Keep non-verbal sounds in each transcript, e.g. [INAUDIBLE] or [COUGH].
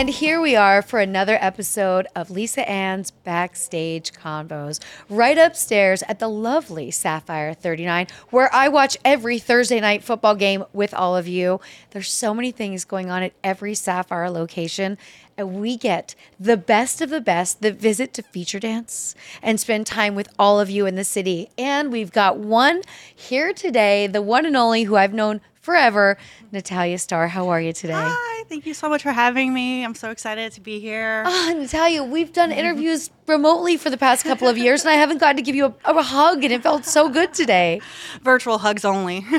And here we are for another episode of Lisa Ann's Backstage Convos, right upstairs at the lovely Sapphire 39, where I watch every Thursday night football game with all of you. There's so many things going on at every Sapphire location. And we get the best of the best the visit to feature dance and spend time with all of you in the city. And we've got one here today, the one and only who I've known forever, Natalia Starr. How are you today? Hi, thank you so much for having me. I'm so excited to be here. Ah, Natalia, we've done interviews remotely for the past couple of years, and I haven't gotten to give you a, a hug, and it felt so good today. Virtual hugs only. [LAUGHS]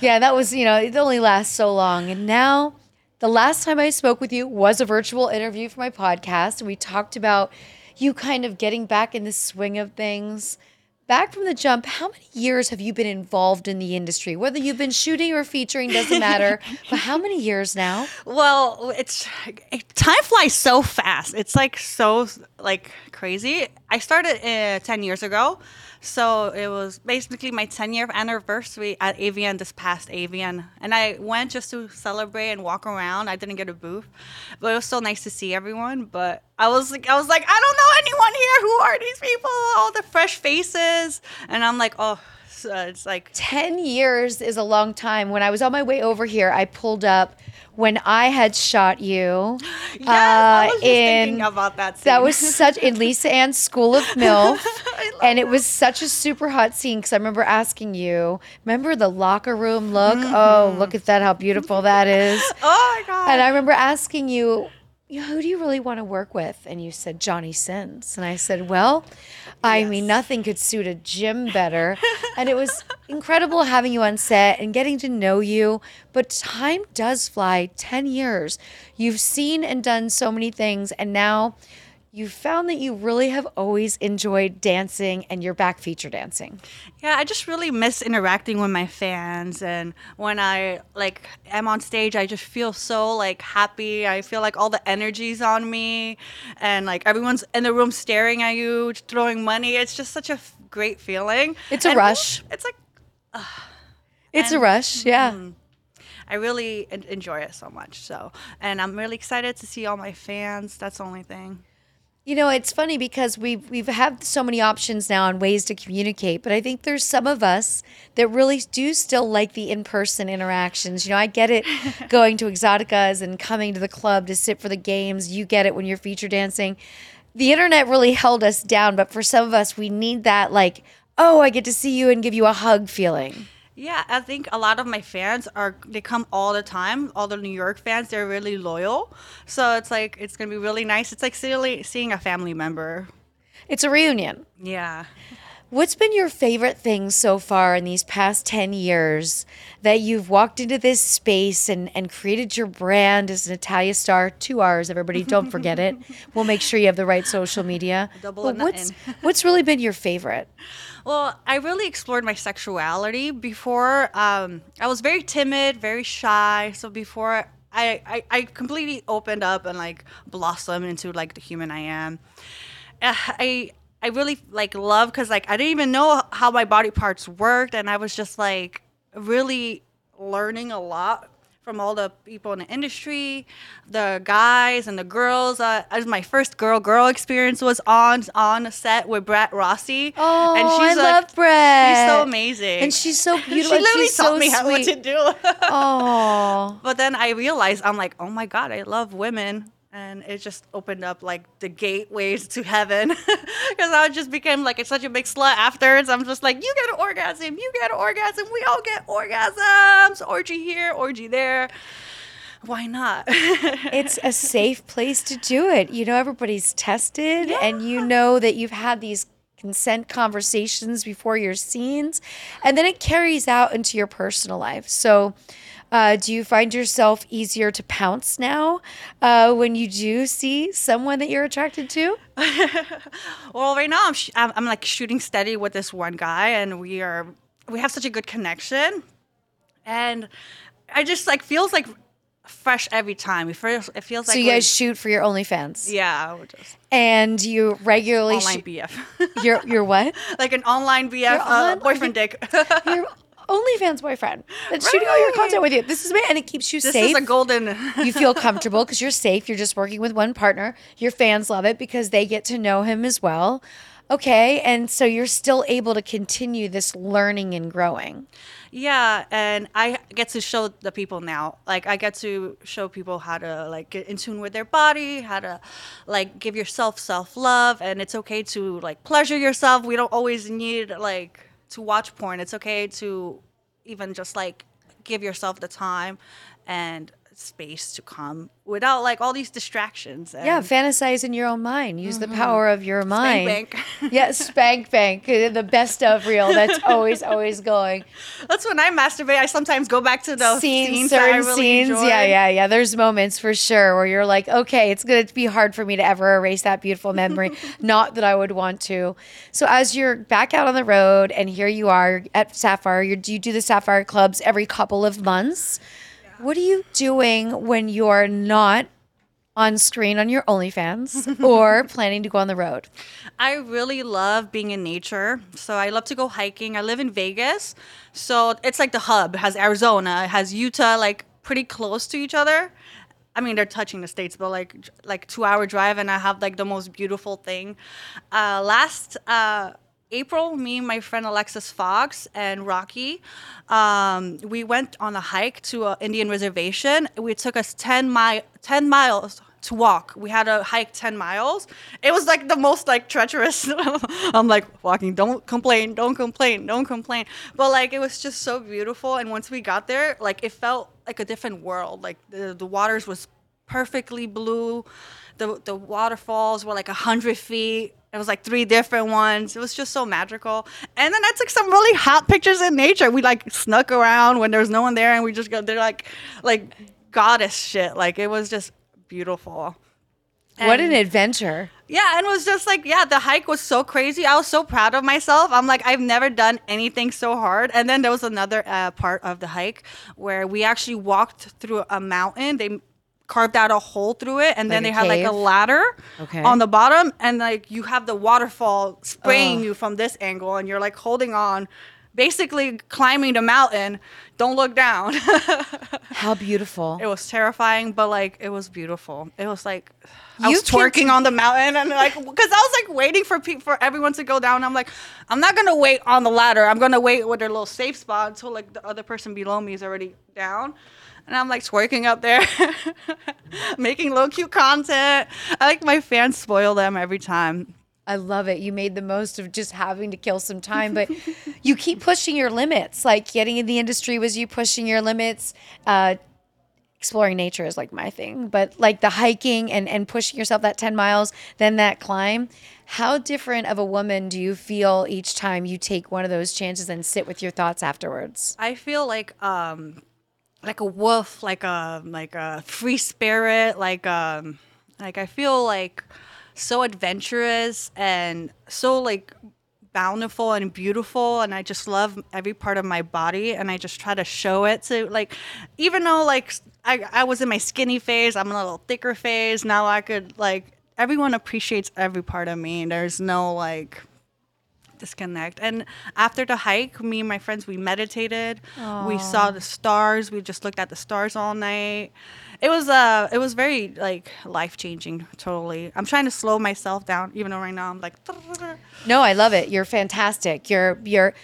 Yeah, that was, you know, it only lasts so long. And now, the last time I spoke with you was a virtual interview for my podcast, and we talked about you kind of getting back in the swing of things. Back from the jump, how many years have you been involved in the industry? Whether you've been shooting or featuring doesn't matter, [LAUGHS] but how many years now? well, it's time flies so fast. It's like so like crazy. I started uh, 10 years ago. So it was basically my 10 year anniversary at AVN this past AVN. And I went just to celebrate and walk around. I didn't get a booth, but it was so nice to see everyone. But I was like, I was like, I don't know anyone here. Who are these people? All the fresh faces. And I'm like, oh, so it's like 10 years is a long time. When I was on my way over here, I pulled up when I had shot you. [GASPS] Yes, I was uh, in- thinking about that. Scene. That was such in Lisa Ann's School of [LAUGHS] MILF. And it was such a super hot scene because I remember asking you, remember the locker room look? Oh, look at that, how beautiful that is. [LAUGHS] Oh my god! And I remember asking you, you know, who do you really want to work with? And you said Johnny Sins. And I said, well, I mean, nothing could suit a gym better. and it was [LAUGHS] incredible having you on set and getting to know you. But time does fly 10 years. You've seen and done so many things. And now you found that you really have always enjoyed dancing and you're back feature dancing. yeah, I just really miss interacting with my fans, and when I like am on stage, I just feel so like happy. I feel like all the energy's on me, and like everyone's in the room staring at you, throwing money. It's just such a f- great feeling. It's a And rush. It's like It's a rush. Yeah. Mm-hmm. I really enjoy it so much. So, and I'm really excited to see all my fans. That's the only thing. You know, it's funny because we've we've had so many options now and ways to communicate, but I think there's some of us that really do still like the in-person interactions. You know, I get it [LAUGHS] going to exoticas and coming to the club to sit for the games. You get it when you're feature dancing. The internet really held us down, but for some of us we need that like, oh, I get to see you and give you a hug feeling. Yeah, I think a lot of my fans are they come all the time. All the New York fans, they're really loyal. So it's like it's gonna be really nice. It's like seeing seeing a family member. It's a reunion. Yeah. What's been your favorite thing so far in these past 10 years that you've walked into this space and, and created your brand as Natalia Starr? Two R's, everybody. Don't forget it. [LAUGHS] We'll make sure you have the right social media. Double But what's, [LAUGHS] what's really been your favorite? Well, I really explored my sexuality before. Um, I was very timid, very shy. So before I, I, I completely opened up and like blossomed into like the human I am. Uh, I I really like love because like I didn't even know how my body parts worked, and I was just like really learning a lot from all the people in the industry, the guys and the girls. Uh, as my first girl girl experience was on on a set with Brett Rossi. Oh, and I like, love Brett. She's so amazing, And she's so [LAUGHS] beautiful. she literally she's taught so me how what to do. [LAUGHS] Oh, but then I realized I'm like, oh my god, I love women. And it just opened up like the gateways to heaven, [LAUGHS] because I just became like such a big slut afterwards. I'm just like, you get an orgasm, you get an orgasm, we all get orgasms, orgy here, orgy there. Why not? [LAUGHS] it's a safe place to do it. You know, everybody's tested, and you know that you've had these consent conversations before your scenes, and then it carries out into your personal life. So, uh, do you find yourself easier to pounce now uh, when you do see someone that you're attracted to? [LAUGHS] well, right now I'm, sh- I'm I'm like shooting steady with this one guy, and we are we have such a good connection, and I just like feels like fresh every time. It feels it feels like so you guys shoot for your OnlyFans, yeah, just and you regularly online shoot. BF, [LAUGHS] You're you're what? [LAUGHS] like an online BF uh, on- boyfriend dick. You're, OnlyFans boyfriend that's shooting all your Right. content with you. This is me, and it keeps you safe. This safe. is a golden. you feel comfortable [LAUGHS] because you're safe. You're just working with one partner. Your fans love it because they get to know him as well. Okay, and so you're still able to continue this learning and growing. Yeah, and I get to show the people now. Like I get to show people how to like get in tune with their body, how to like give yourself self-love and it's okay to like pleasure yourself. We don't always need like to watch porn. It's okay to even just like give yourself the time and space to come without like all these distractions. Yeah, fantasize in your own mind. Use the power of your mind. bank. [LAUGHS] yeah, spank bank, uh, the best of reel. That's [LAUGHS] always, always going. That's when I masturbate. I sometimes go back to those scenes, scenes, certain really scenes. enjoy. Yeah, yeah, yeah. There's moments for sure where you're like, okay, it's going to be hard for me to ever erase that beautiful memory. [LAUGHS] Not that I would want to. So as you're back out on the road and here you are at Sapphire, you you do the Sapphire clubs every couple of months. What are you doing when you're not on screen on your OnlyFans [LAUGHS] or planning to go on the road? I really love being in nature. So I love to go hiking. I live in Vegas. So it's like the hub. It has Arizona, it has Utah, like pretty close to each other. I mean, they're touching the states, but like like two hour drive, and I have like the most beautiful thing. Uh, last uh, April, me my friend Alexis Fox and Rocky, um, we went on a hike to an Indian reservation. It took us 10, mi- 10 miles to walk. We had to hike 10 miles. It was like the most like treacherous. [LAUGHS] I'm like walking, don't complain, don't complain, don't complain. But like it was just so beautiful. And once we got there, like it felt like a different world. Like the, the waters was perfectly blue. The, the waterfalls were like a hundred feet. It was like three different ones. It was just so magical. And then I took some really hot pictures in nature. We like snuck around when there was no one there, and we just go. They're like, like goddess shit. Like it was just beautiful. what an adventure. yeah, and it was just like, yeah, the hike was so crazy. I was so proud of myself. I'm like, I've never done anything so hard. And then there was another uh, part of the hike where we actually walked through a mountain. They carved out a hole through it, and then Like they had like a cave? ladder Okay. on the bottom, and like you have the waterfall spraying you from this angle, and you're like holding on. Basically, climbing the mountain. Don't look down. [LAUGHS] How beautiful. it was terrifying, but like it was beautiful. It was like I You was can- twerking on the mountain and like because I was like waiting for people for everyone to go down. I'm like, I'm not gonna wait on the ladder. I'm gonna wait with their little safe spot until like the other person below me is already down. And I'm like twerking up there, [LAUGHS] making low cute content. I like my fans spoil them every time. I love it. You made the most of just having to kill some time, but [LAUGHS] you keep pushing your limits. Like getting in the industry was you pushing your limits. Uh, exploring nature is like my thing, but like the hiking and, and pushing yourself that 10 miles, then that climb. How different of a woman do you feel each time you take one of those chances and sit with your thoughts afterwards? I feel like um like a wolf, like a like a free spirit, like um like I feel like so adventurous and so like bountiful and beautiful and I just love every part of my body and I just try to show it to like even though like I, I was in my skinny phase, I'm in a little thicker phase, now I could like everyone appreciates every part of me. There's no like disconnect. And after the hike, me and my friends we meditated. We saw the stars. We just looked at the stars all night. It was uh it was very like life changing. Totally. I'm trying to slow myself down, even though right now I'm like. [LAUGHS] No, I love it. You're fantastic. You're you're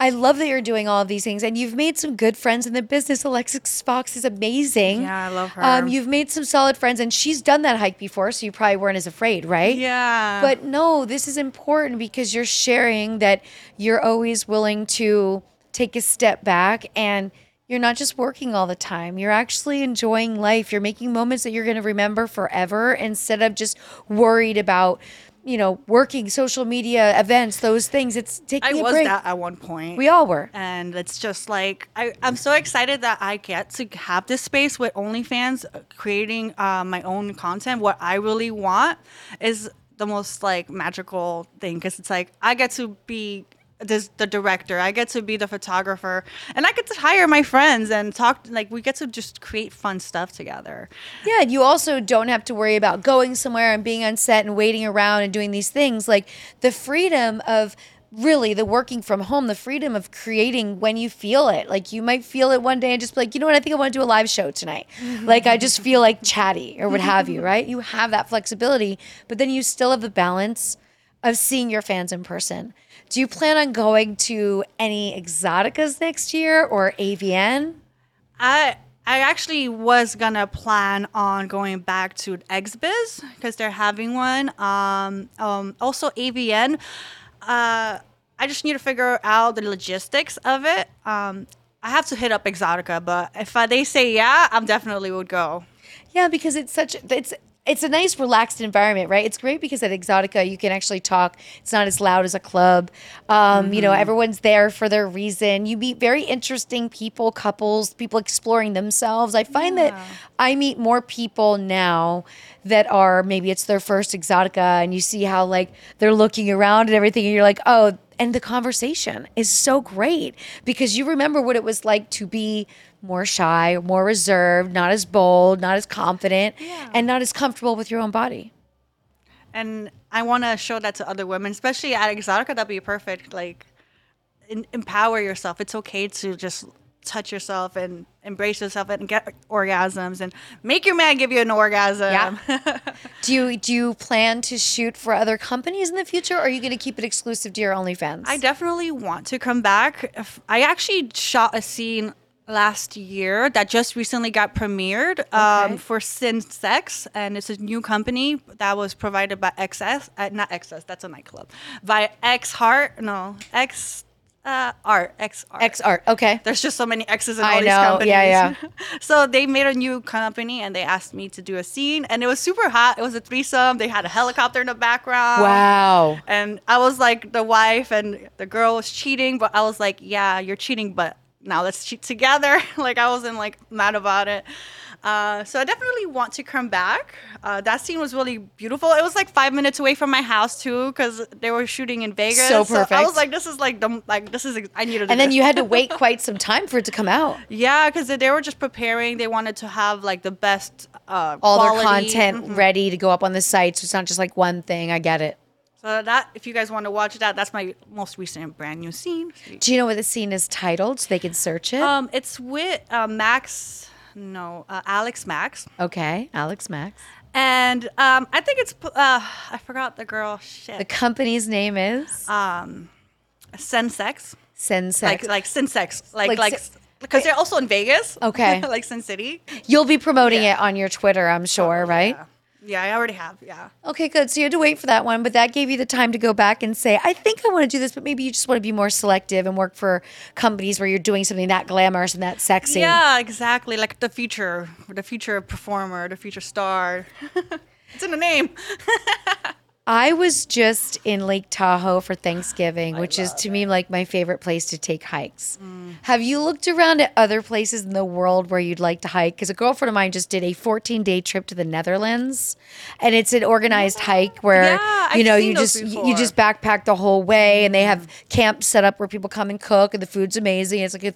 I love that you're doing all of these things and you've made some good friends in the business. Alexis Fox is amazing. Yeah, I love her. Um, you've made some solid friends and she's done that hike before, so you probably weren't as afraid, right? Yeah. But no, this is important because you're sharing that you're always willing to take a step back and you're not just working all the time. You're actually enjoying life. You're making moments that you're going to remember forever instead of just worried about, you know, working social media events, those things. It's taking I a was break. that at one point. We all were. and it's just like I, I'm so excited that I get to have this space with OnlyFans, uh, creating uh, my own content. What I really want is the most like magical thing because it's like I get to be this the director, I get to be the photographer, and I get to hire my friends and talk. Like we get to just create fun stuff together. Yeah, and you also don't have to worry about going somewhere and being on set and waiting around and doing these things. Like the freedom of really the working from home, the freedom of creating when you feel it. Like you might feel it one day and just be like, you know what, I think I want to do a live show tonight. [LAUGHS] like I just feel like chatty or what have you, right? You have that flexibility, but then you still have the balance of seeing your fans in person. Do you plan on going to any exoticas next year or AVN? I I actually was gonna plan on going back to XBiz because they're having one. Um, um, also AVN. Uh, I just need to figure out the logistics of it. Um, I have to hit up Exotica, but if uh, they say yeah, I'm definitely would go. Yeah, because it's such it's it's a nice relaxed environment, right? It's great because at Exotica you can actually talk. It's not as loud as a club. Um, mm-hmm. You know, everyone's there for their reason. You meet very interesting people, couples, people exploring themselves. I find yeah. that I meet more people now that are maybe it's their first Exotica, and you see how like they're looking around and everything, and you're like, oh, and the conversation is so great because you remember what it was like to be more shy, more reserved, not as bold, not as confident, yeah. and not as comfortable with your own body. And I want to show that to other women, especially at Exotica. That'd be perfect. Like, in, empower yourself. It's okay to just touch yourself and embrace yourself and get orgasms and make your man give you an orgasm. Yeah. [LAUGHS] do you do you plan to shoot for other companies in the future or are you going to keep it exclusive to your OnlyFans? I definitely want to come back. I actually shot a scene last year that just recently got premiered um, okay. for Sin Sex, and it's a new company that was provided by XS, uh, not XS, that's a nightclub, by X Heart, no, X. Uh, art X art X art okay. There's just so many X's in I all know. these companies. Yeah, yeah. [LAUGHS] so they made a new company and they asked me to do a scene and it was super hot. It was a threesome. They had a helicopter in the background. Wow. And I was like the wife and the girl was cheating, but I was like, yeah, you're cheating, but now let's cheat together. [LAUGHS] like I wasn't like mad about it. Uh, so I definitely want to come back. Uh, that scene was really beautiful. It was like five minutes away from my house too, because they were shooting in Vegas. So perfect. So I was like, this is like the like this is I needed. To And then this. you had to [LAUGHS] wait quite some time for it to come out. Yeah, because they were just preparing. They wanted to have like the best uh, all quality. their content mm-hmm. ready to go up on the site. So it's not just like one thing. I get it. So that, if you guys want to watch that, that's my most recent brand new scene. Do you know what the scene is titled, so they can search it? Um, it's with uh, Max. No, uh, Alex Max. Okay, Alex Max. And um, I think it's uh, I forgot the girl. Shit. The company's name is um, Sensex. Sensex. Like like Sensex. Like like. like because they're also in Vegas. Okay. [LAUGHS] like Sin City. You'll be promoting yeah. it on your Twitter, I'm sure, oh, right? Yeah. Yeah, I already have. Yeah. Okay, good. So you had to wait for that one, but that gave you the time to go back and say, I think I want to do this, but maybe you just want to be more selective and work for companies where you're doing something that glamorous and that sexy. Yeah, exactly. Like the future, the future performer, the future star. [LAUGHS] it's in the name. [LAUGHS] I was just in Lake Tahoe for Thanksgiving, which is to me like my favorite place to take hikes. Mm. Have you looked around at other places in the world where you'd like to hike? Because a girlfriend of mine just did a 14 day trip to the Netherlands, and it's an organized hike where yeah, you know you just before. you just backpack the whole way, and they have mm. camps set up where people come and cook, and the food's amazing. It's like a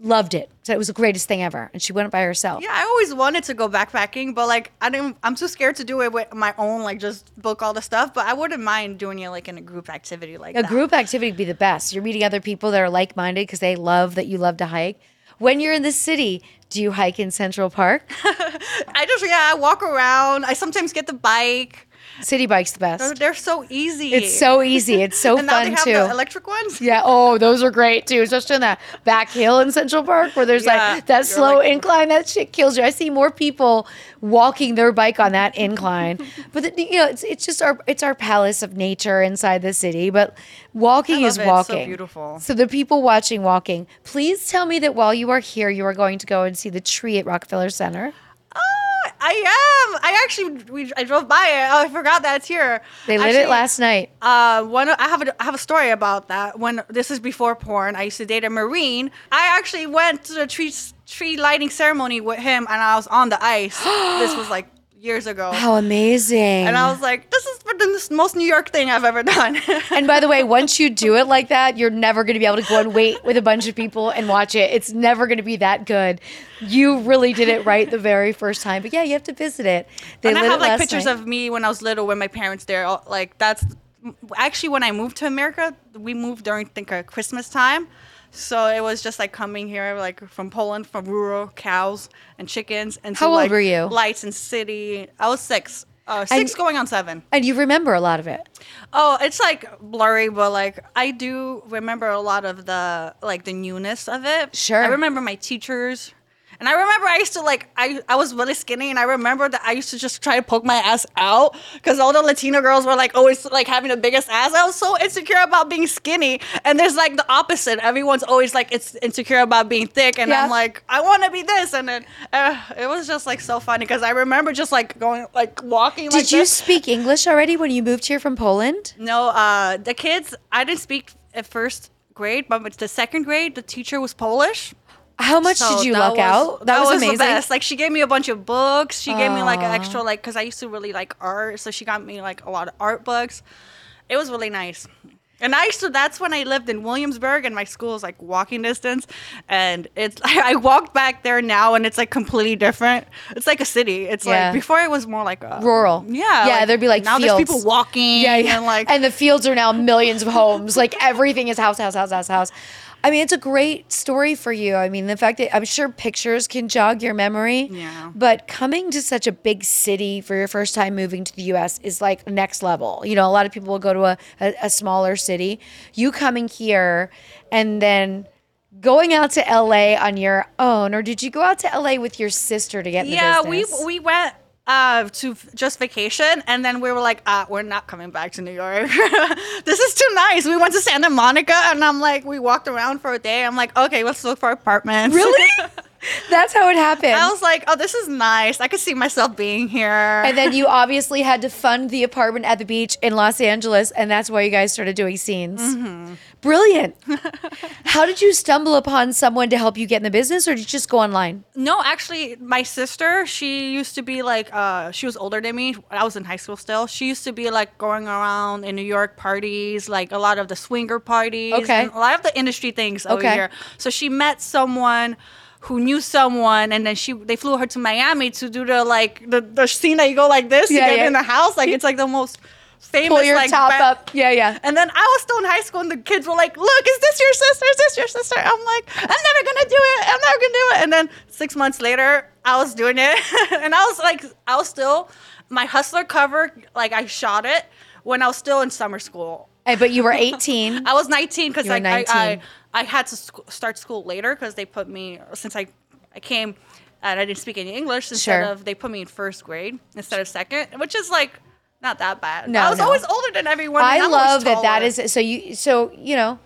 loved it. So it was the greatest thing ever. And she went by herself. Yeah, I always wanted to go backpacking, but like I didn't I'm too scared to do it with my own, like just book all the stuff. But I wouldn't mind doing it like in a group activity like a that. group activity would be the best. You're meeting other people that are like minded because they love that you love to hike. When you're in the city, do you hike in Central Park? [LAUGHS] I just yeah, I walk around. I sometimes get the bike. Citi Bike's the best. They're, they're so easy. It's so easy. It's so [LAUGHS] and fun now they have too. The electric ones. Yeah. Oh, those are great too, especially in that back hill in Central Park where there's yeah, like that slow like, incline. That shit kills you. I see more people walking their bike on that incline. [LAUGHS] but the, you know, it's it's just our it's our palace of nature inside the city. But walking is it. walking. It's so beautiful. So the people watching walking, please tell me that while you are here, you are going to go and see the tree at Rockefeller Center. I am. I actually we I drove by it. Oh, I forgot that it's here. They lit actually, it last night. Uh, one I have a I have a story about that. When this is before porn, I used to date a marine. I actually went to the tree tree lighting ceremony with him, and I was on the ice. [GASPS] this was like years ago. How amazing. And I was like, this is the most New York thing I've ever done. [LAUGHS] and by the way, once you do it like that, you're never going to be able to go and wait with a bunch of people and watch it. It's never going to be that good. You really did it right the very first time. But yeah, you have to visit it. They and I have like pictures night. of me when I was little with my parents there. Like that's actually when I moved to America, we moved during I think uh, Christmas time. So it was just like coming here, like from Poland, from rural cows and chickens, and How old like, were you? Lights and city. I was six, uh, six going on seven. And you remember a lot of it. Oh, it's like blurry, but like I do remember a lot of the like the newness of it. Sure. I remember my teachers. And I remember I used to like I, I was really skinny and I remember that I used to just try to poke my ass out because all the Latino girls were like always like having the biggest ass. I was so insecure about being skinny. And there's like the opposite. Everyone's always like it's insecure about being thick and Yeah. I'm like I want to be this and then uh, it was just like so funny because I remember just like going like walking like Did you this. speak English already when you moved here from Poland? No, uh, the kids. I didn't speak at first grade, but the second grade, the teacher was Polish. How much So did you that luck was- out? That, was, amazing. the best. Like she gave me a bunch of books. She gave me like an extra like because I used to really like art, so she got me like a lot of art books. It was really nice. And I used to. That's when I lived in Williamsburg, and my school is like walking distance. And it's [LAUGHS] I walked back there now, and it's like completely different. It's like a city. It's Yeah. like before it was more like a Rural. Yeah, Yeah, there'd be, like, now fields. there's people walking. Yeah, yeah. and like and the fields are now millions of homes. Like everything is house, house, house, house, house. I mean, it's a great story for you. I mean, the fact that I'm sure pictures can jog your memory. Yeah. But coming to such a big city for your first time moving to the US is like next level. You know, a lot of people will go to a, a, a smaller city. You coming here and then going out to LA on your own, or did you go out to LA with your sister to get yeah, we we went uh to just vacation and then we were like uh we're not coming back to new york. [LAUGHS] This is too nice. We went to santa monica and i'm like we walked around for a day. I'm like okay let's look for apartments. Really? [LAUGHS] That's how it happened. i was like oh this is nice i could see myself being here And then you obviously had to fund the apartment at the beach in Los Angeles, and that's why you guys started doing scenes. Mm-hmm. Brilliant. [LAUGHS] How did you stumble upon someone to help you get in the business, or did you just go online? No, actually, my sister, she used to be like, uh, she was older than me. I was in high school still. She used to be like going around in New York parties, like a lot of the swinger parties, Okay. a lot of the industry things over Okay. here. So she met someone who knew someone, and then she they flew her to Miami to do the like the, the scene that you go like this Yeah, to get yeah. in the house. Like it's like the most famous. Pull your like, top ba- up. Yeah, yeah. and then I was still in high school, and the kids were like, "Look, is this your sister? Is this your sister?" I'm like, "I'm never gonna do it. I'm never gonna do it." And then six months later, I was doing it, [LAUGHS] and I was like, I was still my hustler cover. Like I shot it when I was still in summer school. But you were [LAUGHS] 18. I was 19 because I, 19. I I had to sc- start school later because they put me since I I came and I didn't speak any English instead Sure. of they put me in first grade instead of second, which is like. Not that bad. No, I was no. always older than everyone. I love that That is so you so you know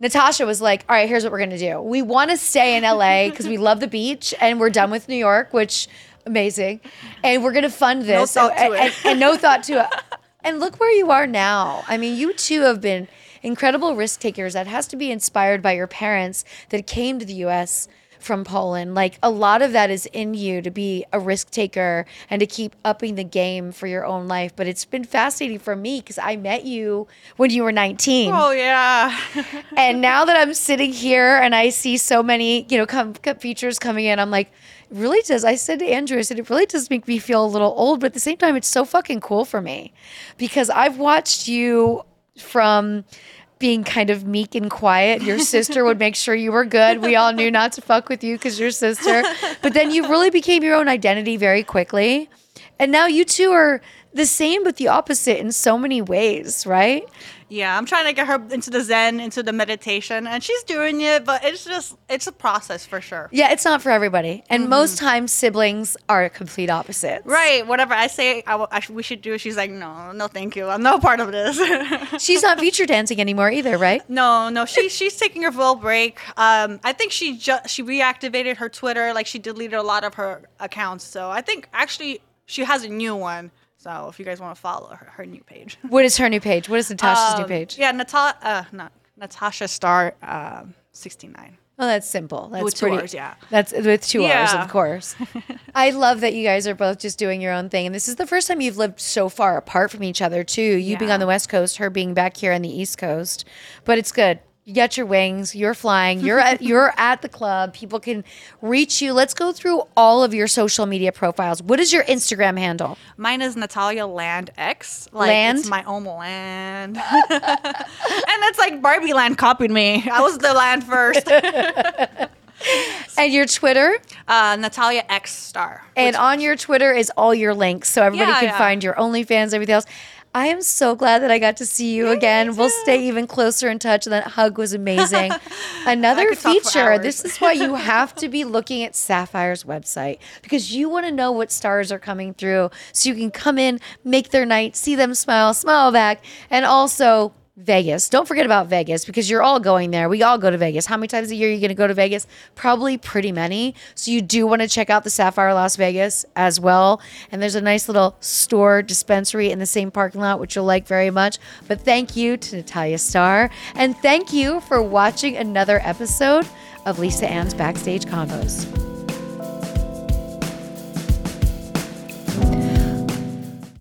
Natasha was like, "All right, here's what we're going to do. We want to stay in LA [LAUGHS] because we love the beach and we're done with New York, which amazing. And we're going to fund this. thought to and, and- and no thought to it. [LAUGHS] And look where you are now. I mean, you two have been incredible risk takers. That has to be inspired by your parents that came to the US from Poland. Like a lot of that is in you to be a risk taker and to keep upping the game for your own life. But it's been fascinating for me because I met you when you were 19. Oh yeah. [LAUGHS] And now that I'm sitting here and I see so many, you know, come, come features coming in, I'm like, it really does. I said to Andrew, I said, it really does make me feel a little old, but at the same time, it's so fucking cool for me because I've watched you from being kind of meek and quiet. Your sister would make sure you were good. We all knew not to fuck with you because your sister. But then you really became your own identity very quickly. And now you two are the same but the opposite in so many ways, right? Yeah, I'm trying to get her into the Zen, into the meditation, and she's doing it, but it's just it's a process for sure. Yeah, it's not for everybody. And most times siblings are complete opposites. Right, whatever I say, I, w- I sh- we should do. She's like, no, no, thank you. I'm no part of this. [LAUGHS] She's not feature dancing anymore either, right? no, no, she she's taking her full break. Um, I think she just she reactivated her Twitter, like she deleted a lot of her accounts. So I think actually she has a new one. So if you guys want to follow her, her new page. [LAUGHS] What is her new page? What is Natasha's new Um, page? Yeah, Nata- uh, not Natasha Starr, um, 69. Oh, that's simple. That's With two pretty. Rs, yeah. That's with two R's, Yeah. of [LAUGHS] course. I love that you guys are both just doing your own thing, and this is the first time you've lived so far apart from each other, too. You being on the West Coast, her being back here on the East Coast, but it's good. You got your wings. You're flying. You're at, [LAUGHS] you're at the club. People can reach you. Let's go through all of your social media profiles. What is your Instagram handle? Mine is Natalia Land X. Like Land? it's my own land. [LAUGHS] and that's like Barbie Land copied me. I was the land first. [LAUGHS] And your Twitter. Uh, Natalia X Star. And on your Twitter is all your links, so everybody Yeah, can yeah. find your OnlyFans, everything else. I am so glad that I got to see you again. We'll stay even closer in touch. And that hug was amazing. [LAUGHS] Another could talk for feature. This is why you [LAUGHS] have to be looking at Sapphire's website because you want to know what stars are coming through, so you can come in, make their night, see them smile, smile back, and also. Vegas. Don't forget about Vegas because you're all going there. We all go to Vegas. How many times a year are you going to go to Vegas? Probably pretty many. So you do want to check out the Sapphire Las Vegas as well. And there's a nice little store dispensary in the same parking lot, which you'll like very much. But thank you to Natalia Starr. And thank you for watching another episode of Lisa Ann's Backstage Convos.